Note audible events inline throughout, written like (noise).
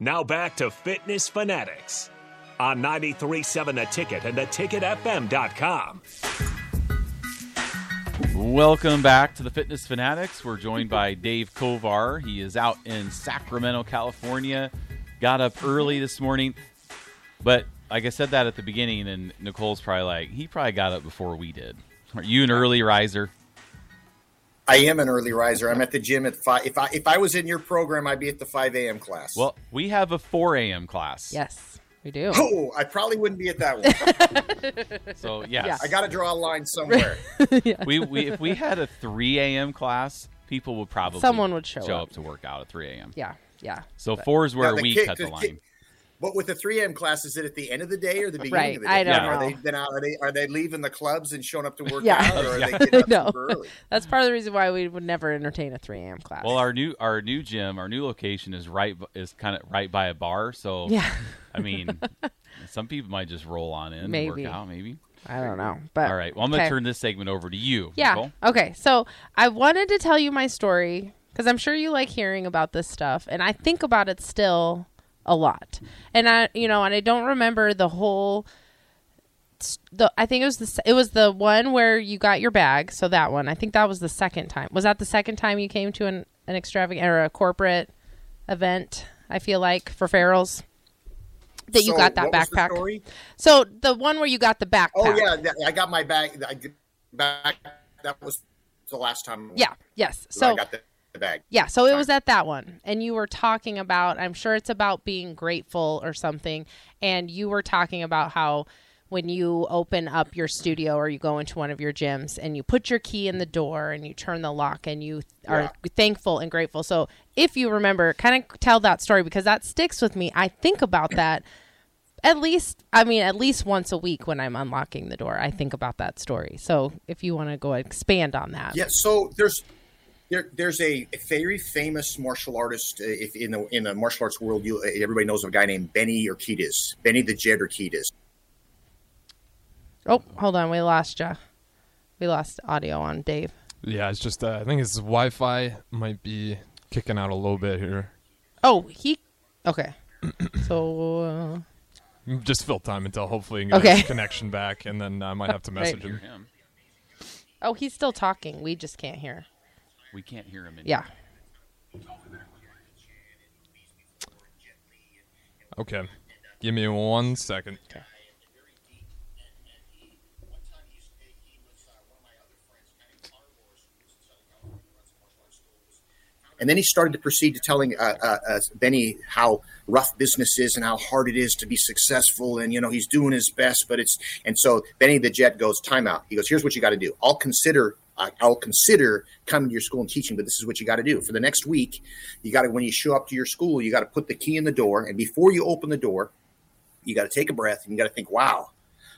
Now back to Fitness Fanatics on 93.7 The Ticket and theticketfm.com. Welcome back to the Fitness Fanatics. We're joined by Dave Kovar. He is out in Sacramento, California. Got up early this morning, but like I said that at the beginning, and Nicole's probably like, he probably got up before we did. Are you an early riser? I am an early riser. I'm at the gym at five. If I if I was in your program, I'd be at the five a.m. class. Well, we have a four a.m. class. Yes, we do. Oh, I probably wouldn't be at that one. (laughs) So yes, Yeah. I got to draw a line somewhere. (laughs) we, we if we had a three a.m. class, people would probably Someone would show up. up. to work out at three a.m. Yeah, yeah. So four is where we kid- cut the the line. kid- But with the 3 a.m. class, is it at the end of the day or the beginning Right, of the day? I don't Are they know. then are they are they leaving the clubs and showing up to work Yeah. out, or are Yeah. they getting up (laughs) No. early? That's part of the reason why we would never entertain a 3 a.m. class. Well, our new our new gym, our new location is right is kind of right by a bar. So yeah, I mean, (laughs) some people might just roll on in and Maybe. work out. Maybe. I don't know, but All right. Well, I'm gonna turn this segment over to you. Yeah. Nicole. Okay. So I wanted to tell you my story because I'm sure you like hearing about this stuff, and I think about it still a lot. And I, you know, and I don't remember the whole. The I think it was the it was the one where you got your bag. So that one, I think that was the second time. Was that the second time you came to an an extravagant or a corporate event? I feel like for Farrell's that you So, got that was the backpack. So the one where you got the backpack. Oh yeah, that- I got my bag. I, back. That was the last time. Yeah. Yes. So I got the, the bag. Yeah, so it was at that one, and you were talking about. I'm sure it's about being grateful or something, and you were talking about how when you open up your studio or you go into one of your gyms and you put your key in the door and you turn the lock and you are Yeah. thankful and grateful. So if you remember, kind of tell that story because that sticks with me. I think about that at least I mean at least once a week when I'm unlocking the door. I think about that story. So if you want to go expand on that. Yeah, so there's there, there's a, a very famous martial artist uh, if in the in the martial arts world. You uh, everybody knows of a guy named Benny Urquidez, Benny the Jet Urquidez. Oh, hold on. We lost you. We lost audio on Dave. Yeah, it's just uh, I think his Wi-Fi might be kicking out a little bit here. Oh, he. Okay. (clears throat) so. Uh, Just fill time until hopefully he can get Okay. his connection back, and then I might have to message Hear him. him. oh, he's still talking. We just can't hear. We can't hear him. Anymore. Yeah. Okay, give me one second. And then he started to proceed to telling uh, uh, uh, Benny how rough business is and how hard it is to be successful. And, you know, he's doing his best, but it's, and so Benny the Jet goes, time out. He goes, here's what you got to do. I'll consider, I I'll consider coming to your school and teaching, but this is what you got to do. For the next week, you got to, when you show up to your school, you got to put the key in the door. And before you open the door, you got to take a breath and you got to think, wow,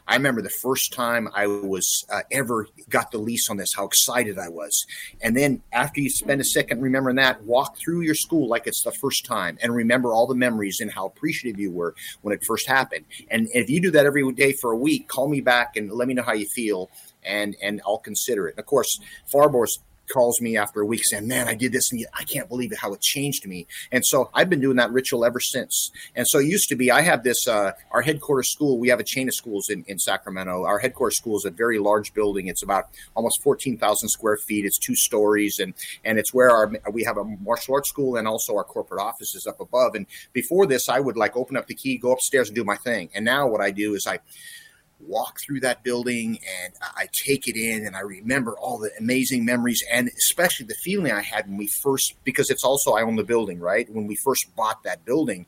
I remember the first time I was uh, ever got the lease on this, how excited I was. And then after you spend a second remembering that, walk through your school like it's the first time and remember all the memories and how appreciative you were when it first happened. And if you do that every day for a week, call me back and let me know how you feel and and I'll consider it. And of course, Farbor's calls me after a week saying, "Man, I did this, and I can't believe it, how it changed me." And so I've been doing that ritual ever since. And so it used to be I have this uh, our headquarters school. We have a chain of schools in, in Sacramento. Our headquarters school is a very large building. It's about almost fourteen thousand square feet. It's two stories, and and it's where our we have a martial arts school and also our corporate office is up above. And before this, I would like open up the key, go upstairs, and do my thing. And now what I do is I walk through that building and I take it in and I remember all the amazing memories and especially the feeling I had when we first because it's also I own the building, right? When we first bought that building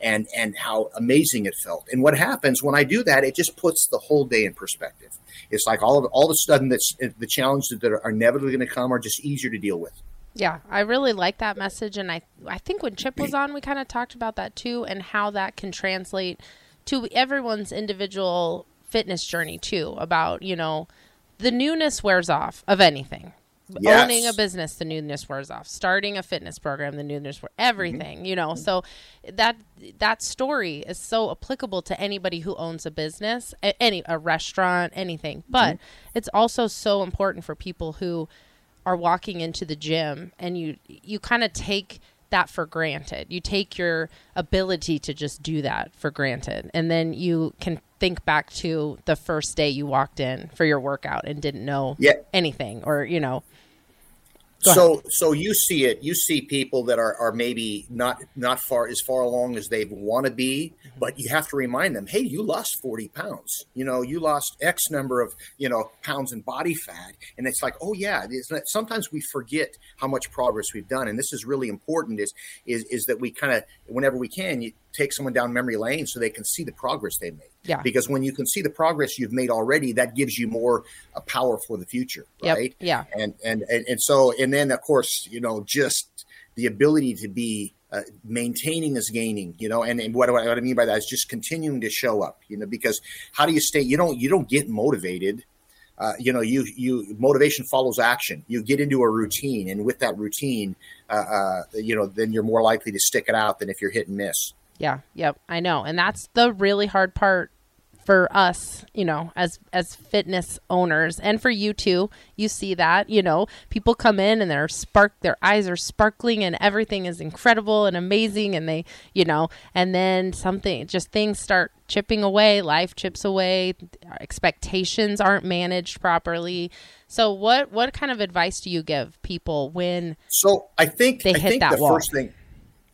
and and how amazing it felt. And what happens when I do that, it just puts the whole day in perspective. It's like all of all of a sudden that's the challenges that are inevitably going to come are just easier to deal with. Yeah, I really like that message, and I I think when Chip was on, we kind of talked about that too, and how that can translate to everyone's individual fitness journey too. About you know, the newness wears off of anything. Yes. Owning a business, the newness wears off. Starting a fitness program, the newness wears everything. Mm-hmm. You know, so that that story is so applicable to anybody who owns a business, any a restaurant, anything. Mm-hmm. But it's also so important for people who are walking into the gym and you you kind of take that for granted. You take your ability to just do that for granted. And then you can think back to the first day you walked in for your workout and didn't know Yeah. anything or, you know, Go so so you see it you see people that are, are maybe not not far as far along as they want to be mm-hmm. but you have to remind them hey you lost 40 pounds. You know you lost x number of you know pounds in body fat. And it's like oh yeah sometimes we forget how much progress we've done. And this is really important is is is that we kind of whenever we can you take someone down memory lane so they can see the progress they made. Yeah. because when you can see the progress you've made already that gives you more uh, power for the future Yep. right? Yeah. and and and, and so and then of course you know just the ability to be uh, maintaining is gaining you know? And, and what, what i mean by that is just continuing to show up you know? Because how do you stay you don't you don't get motivated. Uh, you know you you motivation follows action. You get into a routine and with that routine uh, uh, you know then you're more likely to stick it out than if you're hit and miss Yeah, yep, I know. And that's the really hard part for us, you know, as as fitness owners and for you too. You see that, you know, people come in and they're spark their eyes are sparkling and everything is incredible and amazing and they, you know, and then something just things start chipping away, life chips away, expectations aren't managed properly. So what what kind of advice do you give people when So I think They I hit think that the wall. first thing,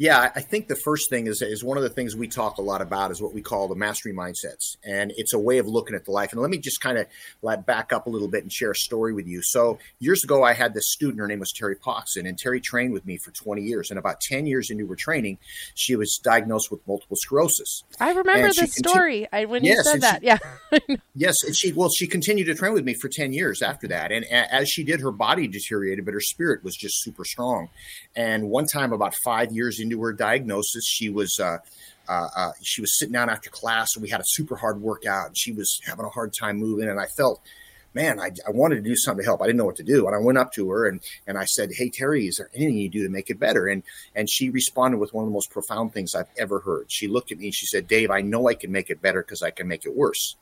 yeah, I think the first thing is is one of the things we talk a lot about is what we call the mastery mindsets, and it's a way of looking at the life. And let me just kind of let back up a little bit and share a story with you. So years ago, I had this student. Her name was Terry Poxon, and Terry trained with me for 20 years. And about 10 years into her training, she was diagnosed with multiple sclerosis. I remember And this story. I when you said that. she- yeah. (laughs) Yes, and she well, she continued to train with me for ten years after that, and a- as she did, her body deteriorated, but her spirit was just super strong. And one time, about five years into her diagnosis, she was uh, uh, uh, she was sitting down after class, and we had a super hard workout, and she was having a hard time moving, and I felt. Man, I, I wanted to do something to help. I didn't know what to do, and I went up to her and and I said, "Hey, Terry, is there anything you do to make it better?" And and she responded with one of the most profound things I've ever heard. She looked at me and she said, "Dave, I know I can make it better because I can make it worse."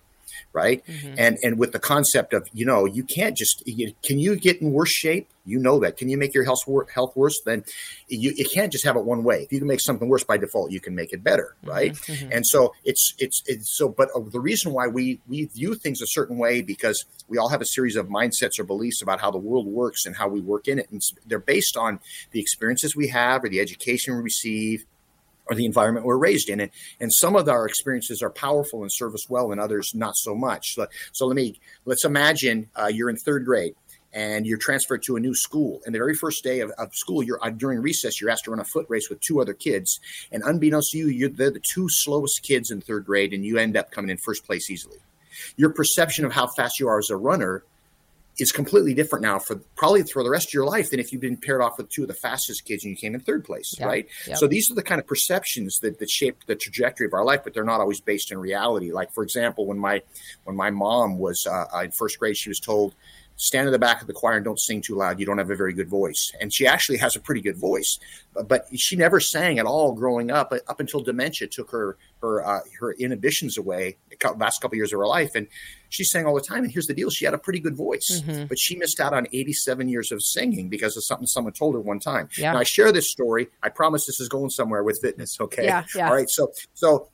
Right? Mm-hmm. And and with the concept of you know you can't just you, can you get in worse shape? You know that. Can you make your health wor- health worse? Then you, you can't just have it one way. If you can make something worse by default you can make it better mm-hmm. right? Mm-hmm. And so it's it's it's so but uh, the reason why we we view things a certain way because we all have a series of mindsets or beliefs about how the world works and how we work in it. And they're based on the experiences we have or the education we receive or the environment we're raised in. And, and some of our experiences are powerful and serve us well, and others not so much. So, so let me let's imagine uh, you're in third grade and you're transferred to a new school. And the very first day of, of school, you're uh, during recess, you're asked to run a foot race with two other kids. And unbeknownst to you, you're they're the two slowest kids in third grade, and you end up coming in first place easily. Your perception of how fast you are as a runner is completely different now for probably for the rest of your life than if you've been paired off with two of the fastest kids and you came in third place, Yeah. right? Yep. So these are the kind of perceptions that, that shape the trajectory of our life, but they're not always based in reality. Like for example, when my when my mom was uh, uh, in first grade, she was told, "Stand in the back of the choir and don't sing too loud. You don't have a very good voice." And she actually has a pretty good voice, but, but she never sang at all growing up. Up until dementia took her her uh, her inhibitions away the last couple years of her life, and she sang all the time. And here's the deal: she had a pretty good voice, Mm-hmm. but she missed out on 87 years of singing because of something someone told her one time. Yeah. Now I share this story. I promise this is going somewhere with fitness. Okay. Yeah, yeah. All right. So so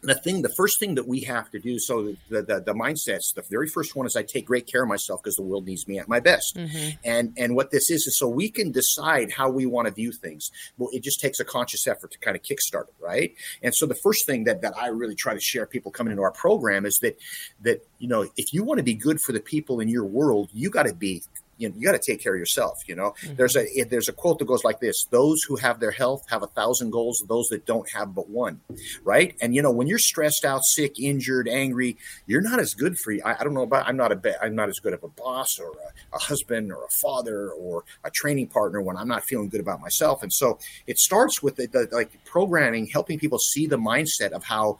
the thing, the first thing that we have to do. So the the, the mindsets. The very first one is I take great care of myself because the world needs me at my best. And and what this is is so we can decide how we want to view things. Well, it just takes a conscious effort to kind of kickstart it, right? And so the first thing that that I really try to share people coming into our program is that that you know if you want to be good for the people in your world, you got to be you know, you got to take care of yourself. You know, mm-hmm. there's a there's a quote that goes like this: "Those who have their health have a thousand goals; those that don't have but one." Right? And you know, when you're stressed out, sick, injured, angry, you're not as good for you. I, I don't know about. I'm not a be- I'm not as good of a boss or a, a husband or a father or a training partner when I'm not feeling good about myself. And so it starts with the, the like programming, helping people see the mindset of how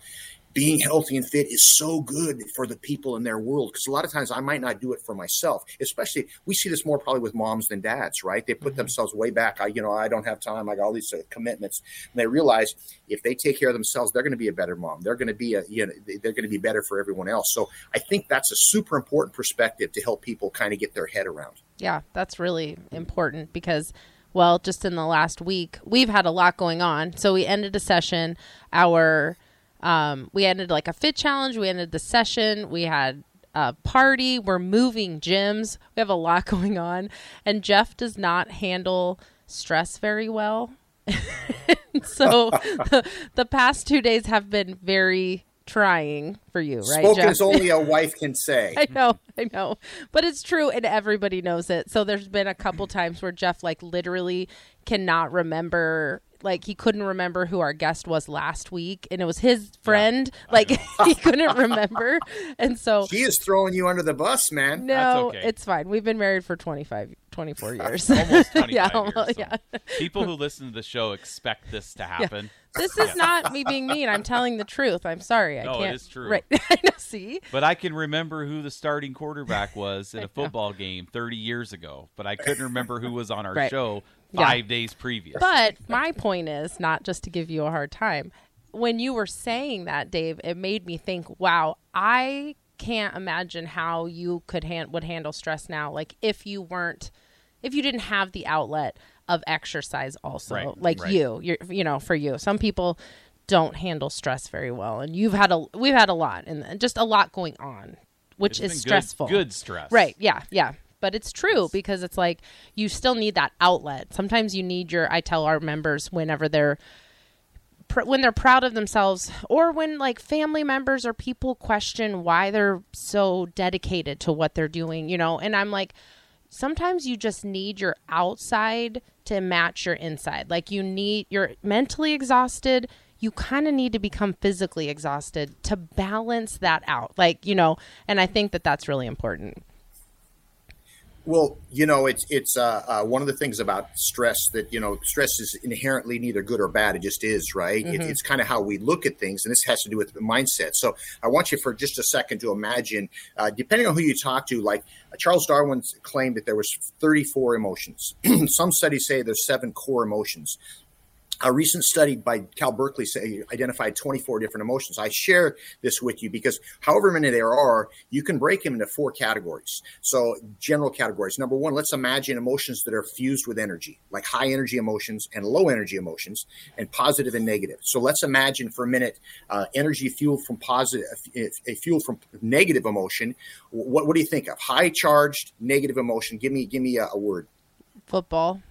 being healthy and fit is so good for the people in their world because a lot of times I might not do it for myself. Especially we see this more probably with moms than dads, right? They put themselves way back. I, you know, I don't have time. I got all these uh, commitments, and they realize if they take care of themselves, they're going to be a better mom. They're going to be a, you know, they're going to be better for everyone else. So I think that's a super important perspective to help people kind of get their head around. Yeah, that's really important because Well, just in the last week, we've had a lot going on. So we ended a session. Our um, we ended like a fit challenge. We ended the session. We had a party. We're moving gyms. We have a lot (laughs) going on, and Jeff does not handle stress very well. (laughs) so the, the past two days have been very trying for you, right? Spoken Jeff? as only a (laughs) wife can say. I know, I know. But it's true and everybody knows it. So there's been a couple times where Jeff like literally cannot remember like he couldn't remember who our guest was last week and it was his friend. like (laughs) he couldn't remember. And so he is throwing you under the bus, man. no, okay. it's fine. We've been married for 25 24 (laughs) years. Almost (laughs) 25 yeah, years, almost, so yeah. People who listen to the show expect this to happen. This is not me being mean. I'm telling the truth. I'm sorry. I No, can't. is true. Right. See? But I can remember who the starting quarterback was in a football game 30 years ago, but I couldn't remember who was on our Right. show Yeah. five days previous. But my point is not just to give you a hard time. When you were saying that, Dave, it made me think, wow, I can't imagine how you could han- would handle stress now like if you weren't if you didn't have the outlet of exercise also Right, like right. you you're you know for you some people don't handle stress very well and you've had a we've had a lot and just a lot going on which It's is good- stressful Good, stress. Right. Yeah. Yeah. But it's true because it's like you still need that outlet. Sometimes you need your. I tell our members whenever they're pr- when they're proud of themselves, or when like family members or people question why they're so dedicated to what they're doing, you know. And I'm like, sometimes you just need your outside to match your inside. Like you need you're mentally exhausted. You kind of need to become physically exhausted to balance that out. Like, you know, and I think that that's really important. Well, you know, it's it's uh, uh, one of the things about stress that you know, stress is inherently neither good or bad. It just is, right? It, it's kind of how we look at things, and this has to do with the mindset. So, I want you for just a second to imagine, uh, depending on who you talk to, like uh, Charles Darwin claimed that there was 34 emotions. (clears throat) Some studies say there's seven core emotions. A recent study by Cal Berkeley say, identified 24 different emotions. I share this with you because however many there are, you can break them into four categories. So, general categories. Number one, let's imagine emotions that are fused with energy, like high energy emotions and low energy emotions, and positive and negative. So, let's imagine for a minute uh, energy fueled from positive, a fuel from negative emotion. What, what do you think of? High charged negative emotion. Give me, give me a, a word. Football.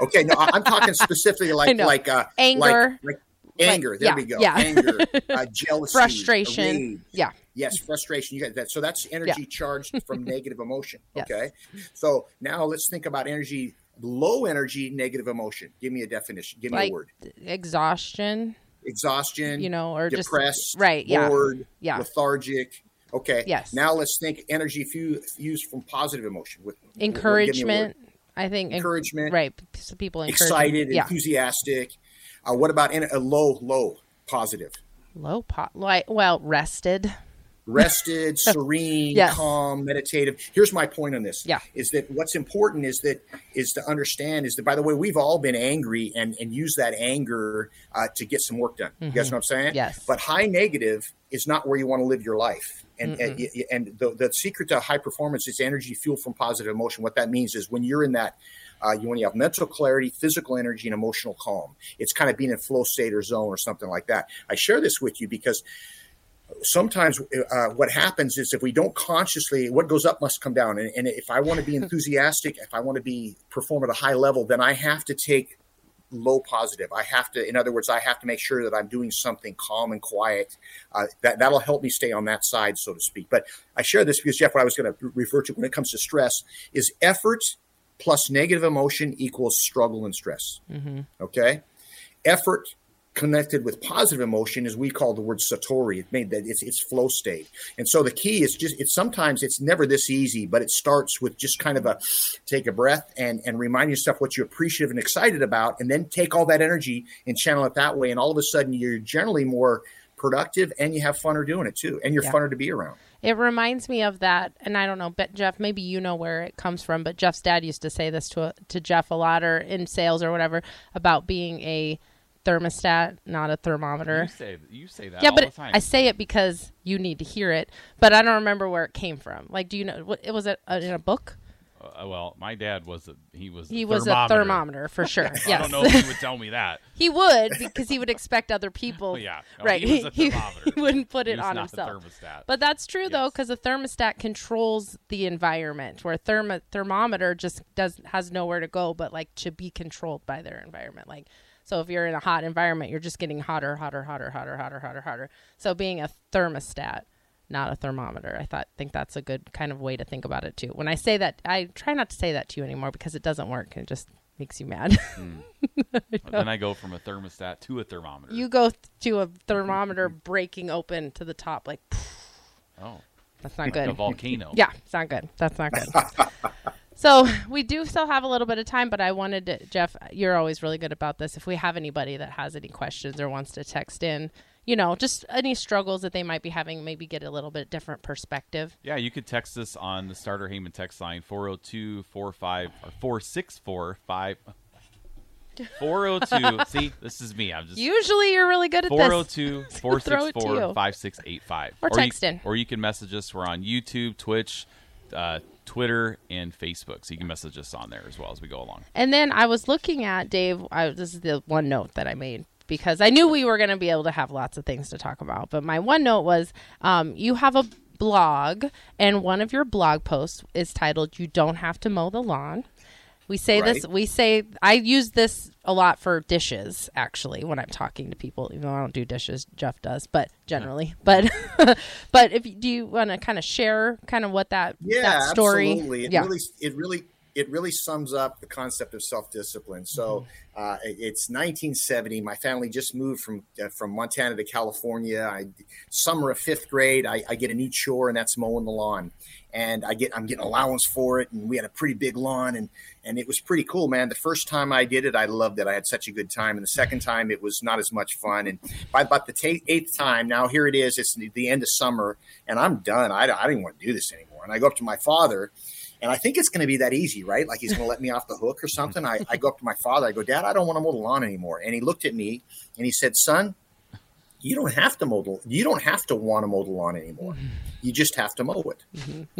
Okay, no, I'm talking specifically (laughs) like like uh, Anger. like, like anger. there yeah, we go. yeah. Anger, (laughs) uh, jealousy, Frustration. rage. Yeah. Yes, frustration. You got that. So that's energy charged from (laughs) negative emotion. Yes. Okay. So now let's think about energy, low energy, negative emotion. Give me a definition. Give me Like a word. exhaustion. Exhaustion. you know, or just- depressed. right, yeah. Bored. Yeah. Lethargic. Okay. Yes. Now let's think energy fu- fused from positive emotion with give me a word. Encouragement. I think Encouragement. right. So people Excited, Yeah. enthusiastic. Uh, what about in a low, low, positive? Low pot. Like well, rested. rested, (laughs) serene, Yes. calm, meditative. Here's my point on this. Yeah. Is that what's important is that is to understand is that by the way we've all been angry and and use that anger uh, to get some work done. You guys know what I'm saying? Mm-hmm. Yes. But high negative is not where you want to live your life. And and, and the, the secret to high performance is energy fueled from positive emotion. What that means is when you're in that uh, you when you have mental clarity, physical energy, and emotional calm. It's kind of being in flow state or zone or something like that. I share this with you because sometimes uh, what happens is if we don't consciously what goes up must come down and, and if i want to be (laughs) enthusiastic if i want to be perform at a high level then i have to take low positive. I have to in other words i have to make sure that i'm doing something calm and quiet. Uh, that, that'll help me stay on that side so to speak. But i share this because jeff what i was going to refer to when it comes to stress is effort plus negative emotion equals struggle and stress. Okay? Effort connected with positive emotion is we call the word satori it made that it's it's flow state and so the key is just it's sometimes it's never this easy but it starts with just kind of a take a breath and and remind yourself what you're appreciative and excited about and then take all that energy and channel it that way and all of a sudden you're generally more productive and you have funner doing it too and you're Yeah. funner to be around It reminds me of that, and I don't know, but Jeff, maybe you know where it comes from. But Jeff's dad used to say this to to Jeff a lot, or in sales or whatever, about being a thermostat, not a thermometer. You say, you say that yeah, all but the time. I say it because you need to hear it. But I don't remember where it came from. Like, do you know? What, it was it uh, in a book? Uh, well, my dad was a he was He a was thermometer. a thermometer for (laughs) sure. I don't know if he would tell me that. (laughs) he would because he would expect other (laughs) people. Oh, yeah. No, right. he was a thermometer. he wouldn't put He it on himself. thermostat. But that's true though, because a thermostat controls the environment, where a thermo- thermometer just does has nowhere to go, but like to be controlled by their environment. Like, so if you're in a hot environment, you're just getting hotter, hotter, hotter, hotter, hotter, hotter, hotter. So being a thermostat, not a thermometer, I thought think that's a good kind of way to think about it too. When I say that, I try not to say that to you anymore because it doesn't work. It just makes you mad. Hmm. (laughs) But then I go from a thermostat to a thermometer. you go th- to a thermometer breaking open to the top, like oh, that's not like good. a volcano. Yeah, it's not good. That's not good. (laughs) so (laughs) we do still have a little bit of time, but I wanted to, Jeff, you're always really good about this. If we have anybody that has any questions or wants to text in, you know, just any struggles that they might be having, maybe get a little bit different perspective. Yeah, you could text us on the Starter Heyman text line 402 45 or 464 5 402 (laughs) See, this is me. I'm just Usually you're really good at this. 402 (laughs) Throw it 464 5685. Or you- text in. Or you can message us. We're on YouTube, Twitch, uh, Twitter, and Facebook. So you can message us on there as well as we go along. And then I was looking at Dave. I, this is the one note that I made because I knew we were going to be able to have lots of things to talk about. But my one note was, um, you have a blog, and one of your blog posts is titled "You Don't Have to Mow the Lawn." We say this. We say I use this a lot for dishes. Actually, when I'm talking to people, even though I don't do dishes, Jeff does, but generally. But (laughs) but if you- do you want to kind of share kind of what that yeah, that story? absolutely. It yeah. really, it really, it really sums up the concept of self-discipline. So Mm-hmm. uh, it's 1970. My family just moved from uh, from Montana to California. I summer of fifth grade, I, I get a new chore, and that's mowing the lawn. And I get I'm getting allowance for it, and we had a pretty big lawn, and and it was pretty cool, man. The first time I did it, I loved it. I had such a good time, and the second time, it was not as much fun. And by about the ta eighth time, now here it is. It's the end of summer, and I'm done. I, I didn't want to do this anymore. And I go up to my father, and I think it's going to be that easy, right? Like he's going to let me off the hook or something. I, I go up to my father. I go, Dad, I don't want to mow the lawn anymore. And he looked at me and he said, Son, you don't have to mow the you don't have to want to mow the lawn anymore. You just have to mow it. (laughs)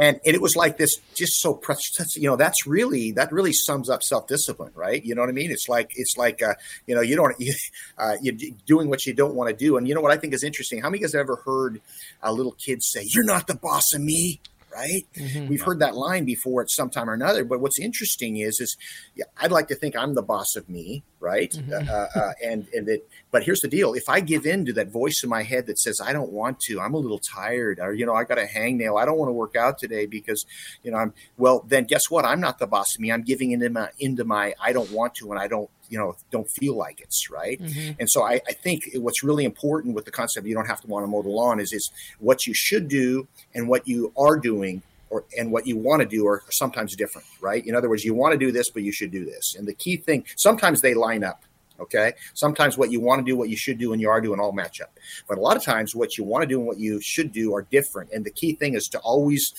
and, and it was like this, just so precious. You know, that's really that really sums up self discipline, right? You know what I mean? It's like it's like uh, you know you don't (laughs) you, uh, you're doing what you don't want to do. And you know what I think is interesting? How many guys have ever heard a little kid say, "You're not the boss of me"? Right? We've heard that line before at some time or another. But what's interesting is, is yeah, I'd like to think I'm the boss of me, right? Uh, uh, and and that. But here's the deal: if I give in to that voice in my head that says I don't want to, I'm a little tired, or you know, I got a hangnail, I don't want to work out today because you know I'm well. Then guess what? I'm not the boss of me. I'm giving into my into my I don't want to, and I don't you know don't feel like it's right? Mm-hmm. And so I, I think what's really important with the concept you don't have to want to mow the lawn is is what you should do and what you are doing or and what you want to do are sometimes different right? In other words you want to do this but you should do this. And the key thing sometimes they line up okay? Sometimes what you want to do what you should do and you are doing all match up. But a lot of times what you want to do and what you should do are different. And the key thing is to always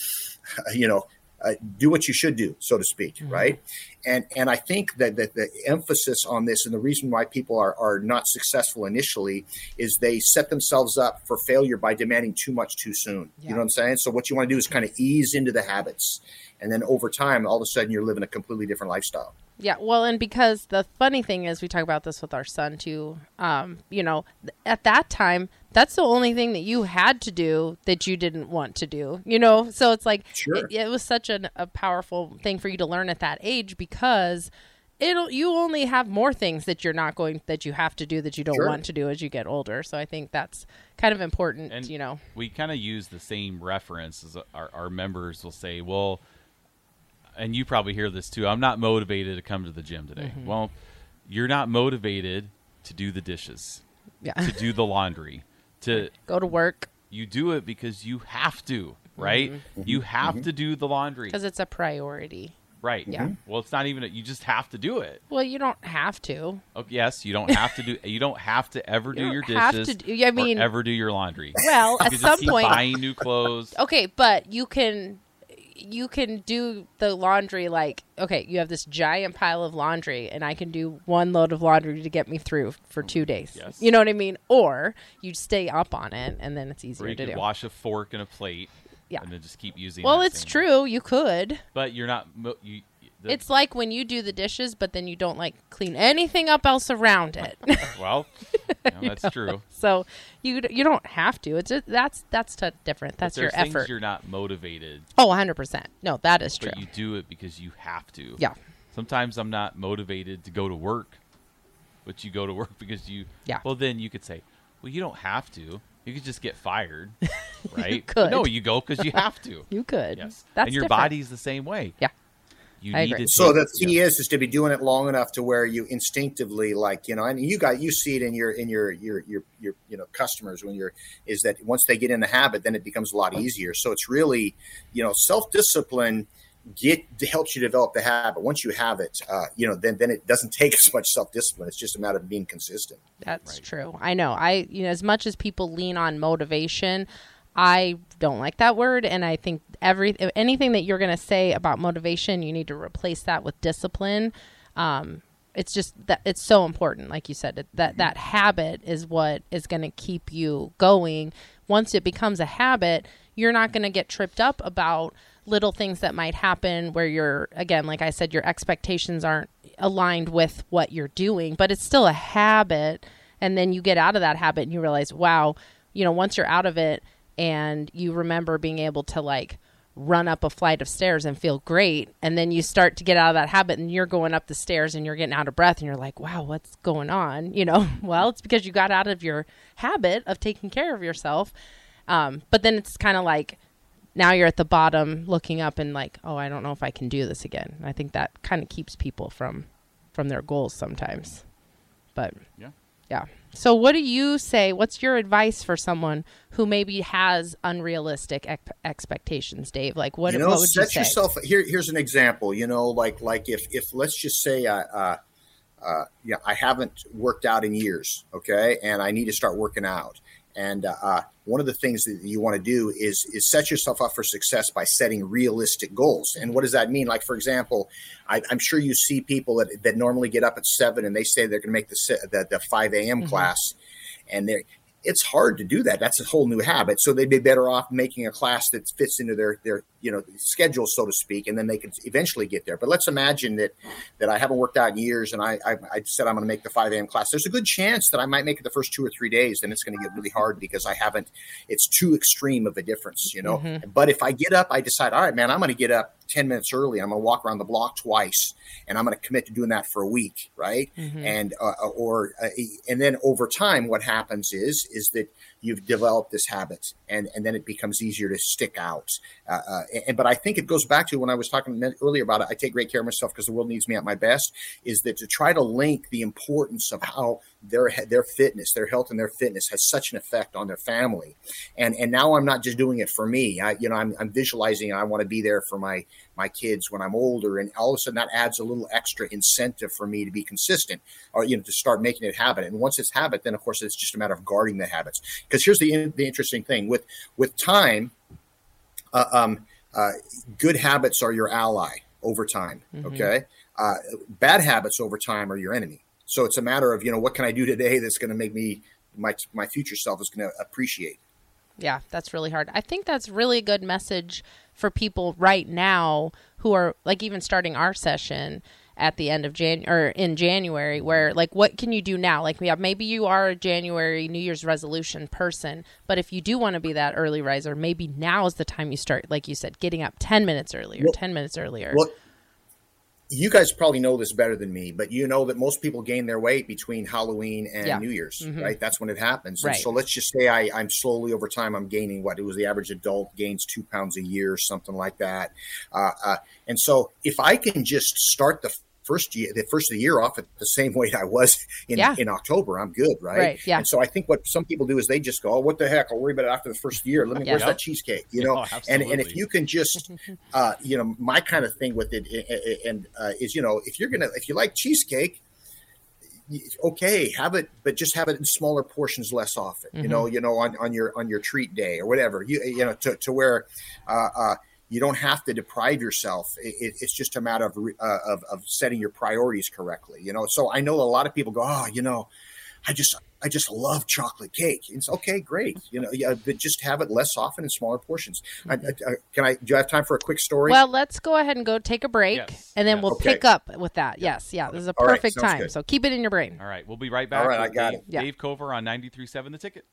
(laughs) you know uh, do what you should do, so to speak, right? And and I think that, that the emphasis on this and the reason why people are, are not successful initially is they set themselves up for failure by demanding too much too soon. You know what I'm saying? So what you want to do is kind of ease into the habits, and then over time, all of a sudden, you're living a completely different lifestyle. Yeah, well, and because the funny thing is, we talk about this with our son too. Um, you know, at that time, that's the only thing that you had to do that you didn't want to do. You know, so it's like Sure. it, it was such an, a powerful thing for you to learn at that age because it'll you only have more things that you're not going that you have to do that you don't Sure. want to do as you get older. So I think that's kind of important. And you know, we kind of use the same reference as our, our members will say, well, and you probably hear this too. I'm not motivated to come to the gym today. Mm-hmm. Well, you're not motivated to do the dishes, yeah, to do the laundry, to go to work you do it because you have to, right? Mm-hmm. You have to do the laundry, because it's a priority. right? Yeah. Well, it's not even. A, you just have to do it. Well, you don't have to. Oh, yes, you don't have to do. (laughs) You don't have to ever do don't your have dishes. to do- I mean- or ever do your laundry. Well, You at can some just keep point, buying new clothes. (laughs) Okay, but you can you can do the laundry like okay, you have this giant pile of laundry and I can do one load of laundry to get me through for 2 days. Yes. You know what I mean? Or you stay up on it and then it's Or easier you to could do. wash a fork and a plate. Yeah. and then just keep using. It. Well, it's true. You could. but you're not. mo- You, the, It's like when you do the dishes, but then you don't like clean anything up else around it. (laughs) well, yeah, (laughs) that's true. so you you don't have to. It's just, that's that's t- different. But That's your effort. You're not motivated, Oh, 100 percent. No, that is true. you do it because you have to. Yeah. Sometimes I'm not motivated to go to work, but you go to work (laughs) because you. Yeah. Well, then you could say, well, you don't have to. You could just get fired, right? could. No, you go because you have to. You could. Yes. That's and your different. body's the same way. Yeah. You I need agree. So the key yeah. is is to be doing it long enough to where you instinctively like you know, and you got you see it in your in your your your your you know customers when you're is that once they get in the habit, then it becomes a lot easier. So it's really you know self discipline get helps you develop the habit. Once you have it, uh, you know, then then it doesn't (laughs) take as much self discipline. It's just a matter of being consistent. That's Right. true. I know. I you know as much as people lean on motivation, I don't like that word and I think every anything that you're going to say about motivation, you need to replace that with discipline. Um it's just that it's so important like you said that that habit is what is going to keep you going. Once it becomes a habit, you're not going to get tripped up about little things that might happen where you're again like I said your expectations aren't aligned with what you're doing, but it's still a habit and then you get out of that habit and you realize wow you know once you're out of it and you remember being able to like run up a flight of stairs and feel great and then you start to get out of that habit and you're going up the stairs and you're getting out of breath and you're like wow what's going on (laughs) you know well it's because you got out of your habit of taking care of yourself um, but then it's kind of like now you're at the bottom looking up and like oh i don't know if i can do this again i think that kind of keeps people from from their goals sometimes but Yeah. yeah. So, what do you say? What's your advice for someone who maybe has unrealistic ex- expectations, Dave? Like, what, you know, what would you set say? yourself here. Here's an example. You know, like like if if let's just say I. Uh, uh, yeah, I haven't worked out in years, okay, and I need to start working out. And uh, uh, one of the things that you want to do is is set yourself up for success by setting realistic goals. And what does that mean? Like, for example, I, I'm sure you see people that, that normally get up at seven and they say they're going to make the the, the five a.m. class, and they're it's hard to do that. That's a whole new habit. So they'd be better off making a class that fits into their their you know schedule, so to speak, and then they can eventually get there. But let's imagine that that I haven't worked out in years, and I I, I said I'm going to make the 5 a.m. class. There's a good chance that I might make it the first two or three days. Then it's going to get really hard because I haven't. It's too extreme of a difference, you know. Mm-hmm. But if I get up, I decide, all right, man, I'm going to get up 10 minutes early. I'm going to walk around the block twice, and I'm going to commit to doing that for a week, right? And uh, or uh, and then over time, what happens is is that you've developed this habit, and and then it becomes easier to stick out. Uh, uh, and but I think it goes back to when I was talking earlier about it. I take great care of myself because the world needs me at my best. Is that to try to link the importance of how their their fitness, their health, and their fitness has such an effect on their family, and and now I'm not just doing it for me. I you know I'm, I'm visualizing. I want to be there for my my kids when I'm older, and all of a sudden that adds a little extra incentive for me to be consistent, or you know to start making it habit. And once it's habit, then of course it's just a matter of guarding the habits. Because here's the the interesting thing with with time, uh, um, uh, good habits are your ally over time. Okay, uh, bad habits over time are your enemy. So it's a matter of you know what can I do today that's going to make me my my future self is going to appreciate. Yeah, that's really hard. I think that's really a good message for people right now who are like even starting our session at the end of Jan or in January where like what can you do now? Like yeah, maybe you are a January New Year's resolution person, but if you do want to be that early riser, maybe now is the time you start like you said getting up 10 minutes earlier, Well- 10 minutes earlier. Well, you guys probably know this better than me, but you know that most people gain their weight between Halloween and Yeah. New Year's, Mhm. right? That's when it happens. And Right. so let's just say I, I'm slowly over time, I'm gaining what it was the average adult gains two pounds a year, something like that. Uh, uh, and so if I can just start the first year, the first of the year off at the same (laughs) weight I was in, Yeah. in October, I'm good, right? Right, yeah. And so I think what some people do is they just go, oh, what the heck? I'll worry about it after the first year. Let me, Yeah. where's Yeah. that cheesecake? You know? Oh, and, and if you can just (laughs) uh, you know, my kind of thing with it i- i- and uh, is, you know, if you're gonna, if you like cheesecake, okay, have it, but just have it in smaller portions, less often. You know, you know, on, on your on your treat day or whatever. You you know, to, to where uh, uh, you don't have to deprive yourself. It, it- it's just a matter of, uh, of of setting your priorities correctly. You know, so I know a lot of people go, oh, you know. I just I just love chocolate cake. It's okay, great. You know, yeah, but just have it less often in smaller portions. I, I, I, can I? Do I have time for a quick story? Well, let's go ahead and go take a break, Yes. and then Yes. we'll Okay. pick up with that. Yes, yeah, this is a perfect sounds time. good. So keep it in your brain. All right, we'll be right back. All right, I got Dave, it. Yeah. Dave Kovar on 93.7 The Ticket.